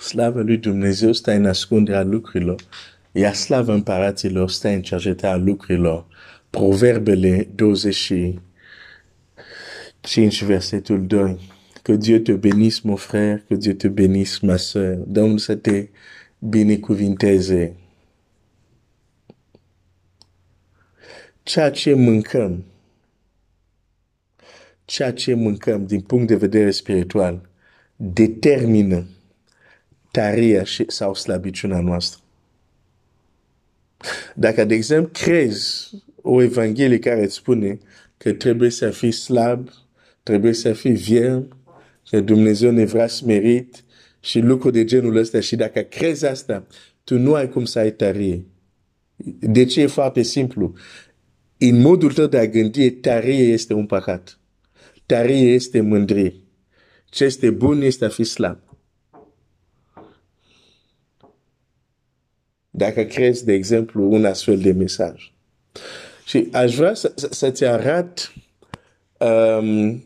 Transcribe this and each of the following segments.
Slavă lui Dumnezeu stă în ascunderea lucrurilor, iar slavă împăraților stă în cercetarea lucrurilor. Proverbele 25, versetul 2. Que Dieu te bénisse, mon frère, que Dieu te bénisse, ma soeur. Domnul să te binecuvinteze. Ceea ce mâncăm, ceea ce mâncăm din punct de vedere spiritual, determină tarea și, sau slăbiciunea noastră. Dacă, de exemplu, crezi o evanghelie care îți spune că trebuie să fii slab, trebuie să fii vierm, că Dumnezeu ne vrea smerit și lucruri de genul ăsta și dacă crezi asta, tu nu ai cum să ai tărie. De ce e foarte simplu? În modul tău de a gândi, tărie este un păcat. Tărie este mândrie. Ce este bun este a fi slab. Dacă crezi, de exemplu, un astfel de mesaj. Și aș vrea să, să, să-ți arăt um,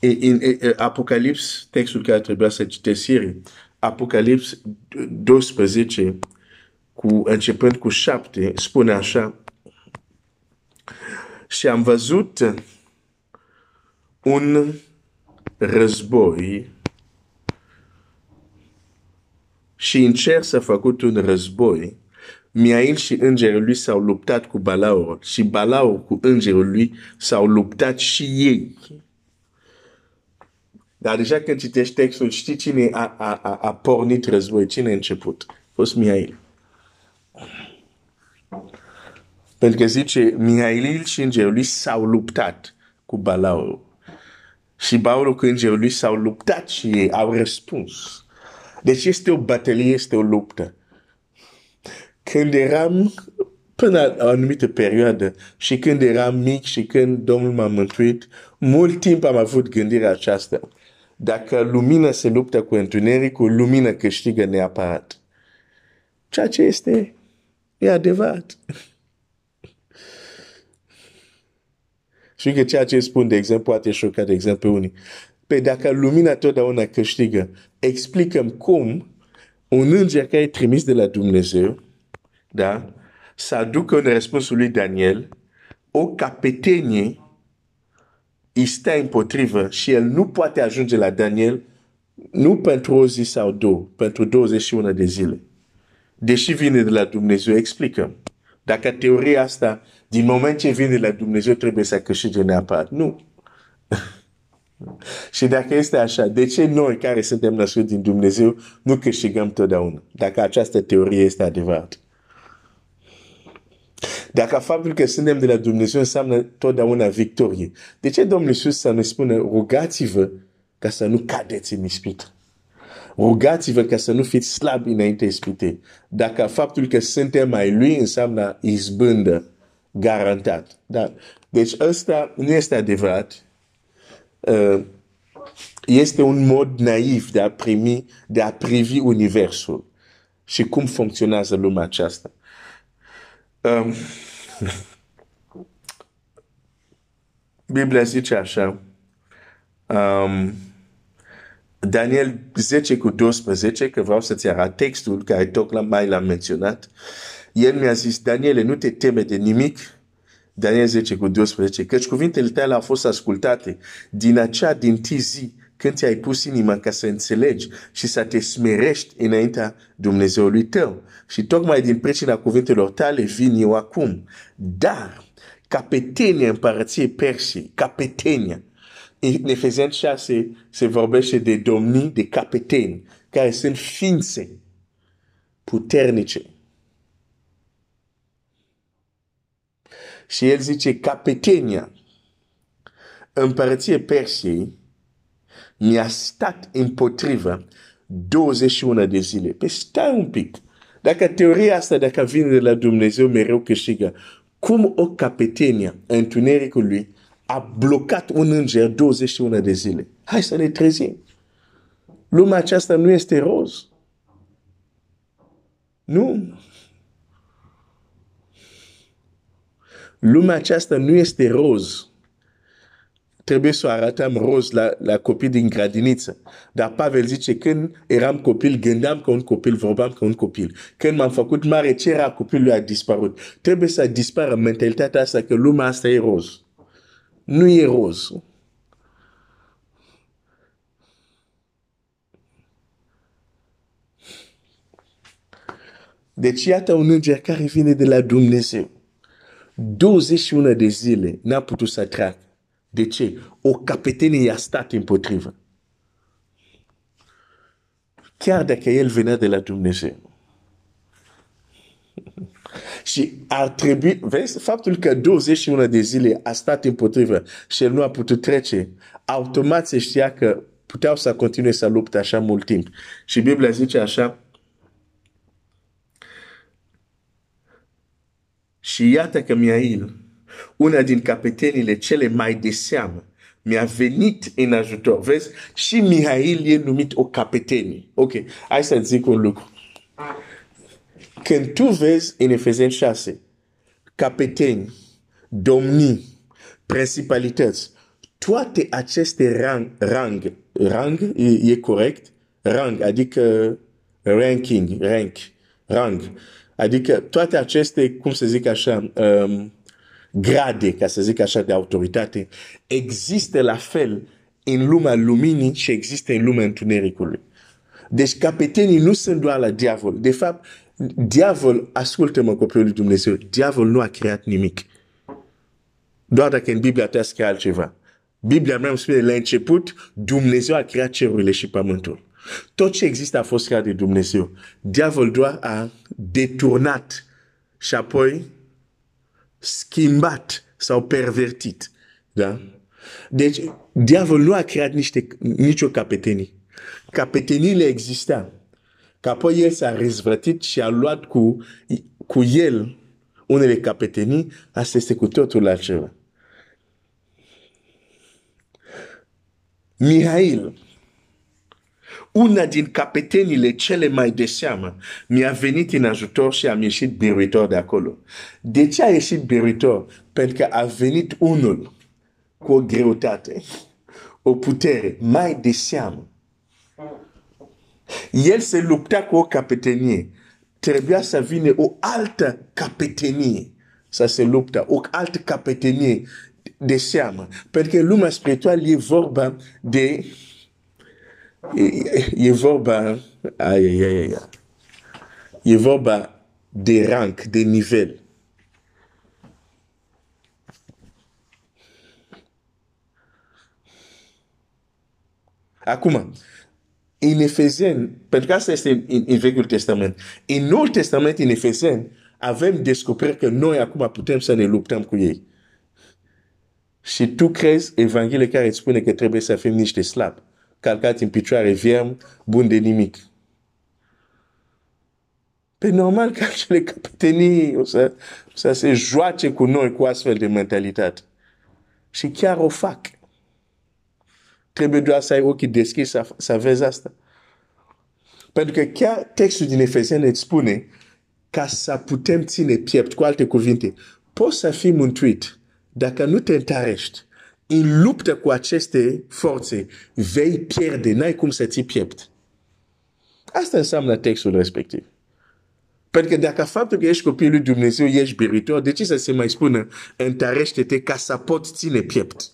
în, în Apocalips, textul care trebuia să citesc ieri, Apocalips 12, cu, începând cu 7, spune așa, și am văzut un război și în cer s-a făcut un război. Miail și îngerul lui s-au luptat cu Balaur și Balaur cu îngerul lui s-au luptat și ei. Dar deja când citești textul, știi cine a, a, a, a pornit război, cine a început? A fost Mihail. Pentru că zice, Mihail și îngerul lui s-au luptat cu Balaur. Și Balaur cu îngerul lui s-au luptat și ei au răspuns. Deci este o bătălie, este o luptă. Când eram până la o anumită perioadă și când eram mic și când Domnul m-a mântuit, mult timp am avut gândirea aceasta. Dacă lumina se luptă cu întunericul, lumina câștigă neapărat. Ceea ce este, e adevărat. Și că ceea ce spun, de exemplu, poate șoca, de exemplu, unii. Pe dacă lumina totdeauna câștigă, explicăm cum un înger care e trimis de la Dumnezeu, da, să aducă un răspuns lui Daniel, o capetenie îi stă împotrivă și el nu poate ajunge la Daniel nu pentru o zi sau două, pentru 21 de zile. Deși vine de la Dumnezeu, explicăm. Dacă teoria asta, din moment ce vine de la Dumnezeu, trebuie să câștige neapărat. Nu. și dacă este așa, de ce noi care suntem născuți din Dumnezeu nu câștigăm totdeauna? Dacă această teorie este adevărată. Dacă faptul că suntem de la Dumnezeu înseamnă totdeauna victorie, de ce Domnul Iisus să ne spune rugați-vă ca să nu cadeți în ispită? Rugați-vă ca să nu fiți slabi înainte ispite. Dacă faptul că suntem mai lui înseamnă izbândă garantat. Da. Deci ăsta nu este adevărat. Uh, este un mod naiv de a primi, de a privi universul și cum funcționează lumea aceasta. Um, Biblia zice așa, um, Daniel 10 cu 12, că vreau să-ți arăt textul care tocmai l-am menționat, el mi-a zis, Daniel, nu te teme de nimic, Daniel 10 cu 12, căci cuvintele tale au fost ascultate din acea din zi când ți-ai pus inima ca să înțelegi și să te smerești înaintea Dumnezeului tău. Și tocmai din pricina cuvintelor tale vin eu acum. Dar capetenia împărăției Persii, capetenia, în Efezian 6 se vorbește de domnii, de capeteni, care sunt ființe puternice. Și el zice capetenia împărăției Persiei mi-a stat împotrivă 21 de zile. Pe stai un pic. Dacă teoria asta, dacă vine de la Dumnezeu, mereu câștigă. Cum o capetenia întunericului a blocat un înger 21 de zile. Hai să ne trezim. Lumea aceasta nu este roz. Nu. Lumea aceasta nu este roz. trebuie să arătăm roz la, la copii din grădiniță. Dar Pavel zice, când eram copil, gândeam că un copil, vorbeam ca un copil. Când m-am făcut mare, ce era copilul a dispărut. Trebuie să dispară mentalitatea asta că lumea asta e roz. Nu e roz. Deci iată un înger care vine de la Dumnezeu. 21 de zile n-a putut să treacă. De ce? O capetenie i-a stat împotrivă. Chiar dacă el venea de la Dumnezeu. Și ar trebui, vezi, faptul că 21 de zile a stat împotrivă și el nu a putut trece, automat se știa că puteau să continue să lupte așa mult timp. Și Biblia zice așa, Și iată că Miail, una din capetenile cele mai de seamă, mi-a venit în ajutor. Vezi? Și Mihail e numit o capetenie. Ok, hai să zic un lucru. Când tu vezi în Efezen 6, capeteni, domnii, principalități, toate aceste rang, rang, rang e, e corect? Rang, adică ranking, rank, rang. Adică toate aceste, cum să zic așa, um, grade, ca să zic așa, de autoritate, există la fel în lumea luminii și există în lumea întunericului. Deci capetenii nu sunt doar la diavol. De fapt, diavol, ascultă-mă copilul lui Dumnezeu, diavol nu a creat nimic. Doar dacă în Biblia te scrie altceva. Biblia mea îmi spune, la început, Dumnezeu a creat cerurile și pământul. Tot ce există a fost creat de Dumnezeu. Diavol doar a deturnat și apoi schimbat sau pervertit. Da? Deci, diavol nu a creat niște, nicio capetenie. Capeteniile exista. Că apoi el s-a răzvrătit și a luat cu, cu el unele capetenii, asta este cu totul altceva. Mihail, una din capetenile cele mai de seamă mi-a venit în ajutor și am ieșit biruitor de acolo. De ce a ieșit biruitor? Pentru că a venit unul cu o greutate, o putere mai de seamă. El se lupta cu o capetenie. Trebuia să vină o altă capetenie să se lupta, o altă capetenie de seamă. Pentru că lumea spirituală e vorba de e, e vorba, ai, ai, ai, ai. e vorba de rank, de nivel. Acum, în Efezen, pentru că asta este în, în Vechiul Testament, în Noul Testament, în Efezen, avem descoperit că noi acum putem să ne luptăm cu ei. Și tu crezi Evanghelia care îți spune că trebuie să fim niște slabi calcați în picioare, vierm, bun de nimic. Pe normal că acele capetenii o să, o să se joace cu noi cu astfel de mentalitate. Și chiar o fac. Trebuie doar să ai ochii deschiși să, să vezi asta. Pentru că chiar textul din Efeseni îți spune ca să putem ține piept, cu alte cuvinte, poți să fii mântuit dacă nu te întărești în luptă cu aceste forțe, vei pierde, n-ai cum să ții piept. Asta înseamnă textul respectiv. Pentru că dacă faptul că ești copilul lui Dumnezeu, ești beritor, de ce să se mai spună întărește-te ca să poți ține piept?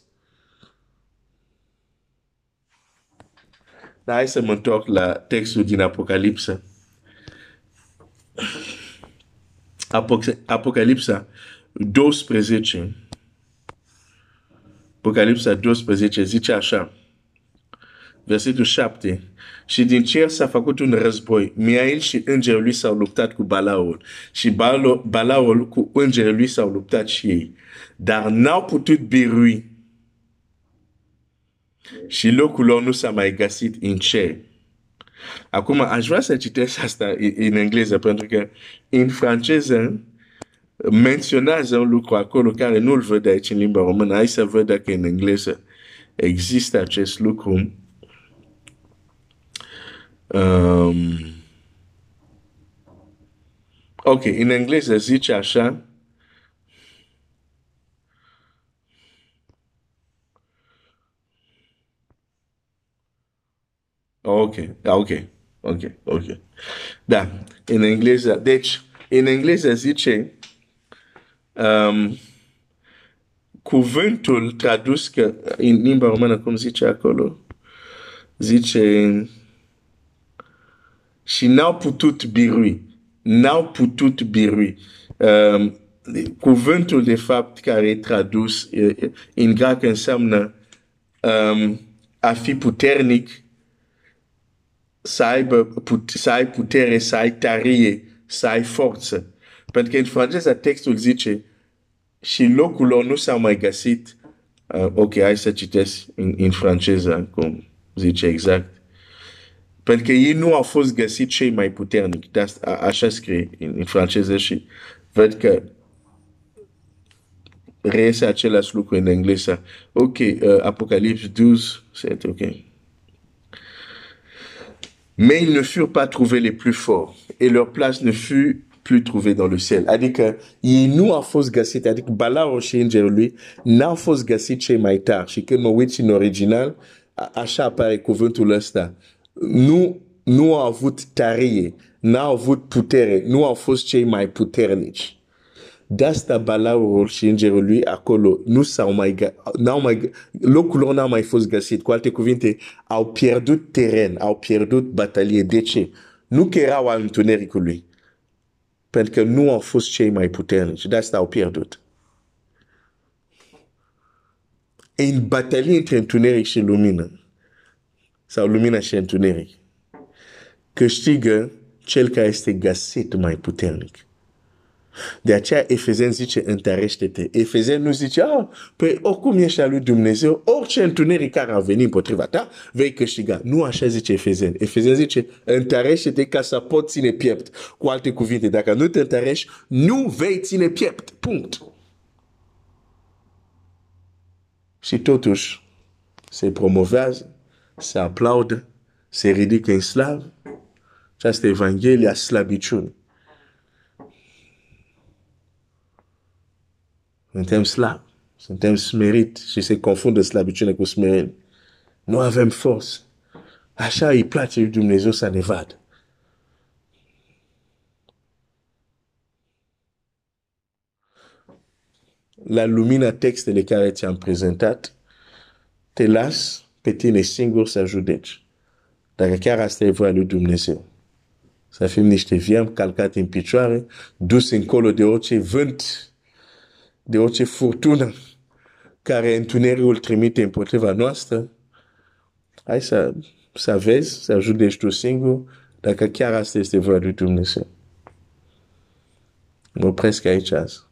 Dar hai să mă întorc la textul din Apocalipsa. Apocalipsa 12 Apocalipsa 12 zice așa, versetul 7, și din cer s-a făcut un război. Miail și îngerul lui s-au luptat cu Balaul și Balaul cu îngerul lui s-au luptat și ei. Dar n-au putut birui. Și locul lor nu s-a mai găsit în cer. Acum, aș vrea să citesc asta în engleză, pentru că în franceză menționează un lucru acolo care nu-l văd aici în limba română. Hai să văd dacă în engleză există acest lucru. Um, ok, în engleză zice așa. Ok, ok, ok, ok. Da, în engleză. Deci, în engleză zice um, cuvântul tradus că, în limba română, cum zice acolo, zice și n-au putut birui. N-au putut birui. Um, cuvântul, de fapt, care e tradus în greacă înseamnă um, a fi puternic, să, aibă put, să ai putere, să ai tarie, să ai forță. Pentru că în franceză textul zice și locul lor nu s-a mai găsit. Uh, ok, hai să citesc în, în franceză, cum zice exact. Pentru că ei nu au fost găsit cei puternici. A, așa scrie în, în franceză același lucru. Ok, uh, Apocalypse 12, c'est ok. Mais ils ne furent pas trouvés les plus forts, et leur place ne fut plus trouvée dans le ciel. Adică ei nu au fost găsite, adică balarul și îngerul n-au fost găsit cei mai tari. Și când mă uit în original, așa apare cuvântul ăsta. Nu, nu au avut tarie, n-au avut putere, nu au fost cei mai puternici. De asta balaurul și îngerul lui acolo nu s-au mai, n-au mai, locul lor n-a mai fost găsit. Cu alte cuvinte, au pierdut teren, au pierdut batalie. De ce? Nu că erau al întunericului, pentru că nu au fost cei mai puternici. De asta au pierdut. E în batalie între întuneric și lumină, sau lumina și întuneric, câștigă cel care este găsit mai puternic. De aceea Efezen zice, întărește-te. Efezen nu zice, ah, păi oricum ești al lui Dumnezeu, orice întuneric care a venit împotriva ta, vei câștiga. Nu așa zice Efezen. Efezen zice, întărește-te ca să poți ține piept. Cu alte cuvinte, dacă nu te întărești, nu vei ține piept. Punct. Și totuși, se promovează, se aplaudă, se ridică în slav. Această Evanghelie a slăbiciunii. Suntem slabi, suntem smerit și se confundă slabiciune cu smerenie. Nu avem forță. Așa îi place lui Dumnezeu să ne vadă. La lumina textele care ți-am prezentat, te las pe tine singur să judeci. Dacă chiar asta e voia lui Dumnezeu. Să fim niște viam calcate în picioare, dus încolo de orice vânt de orice furtună care întunericul trimite împotriva noastră, hai să, să vezi, să judeci tu singur, dacă chiar asta este voia lui Dumnezeu. Mă opresc aici azi.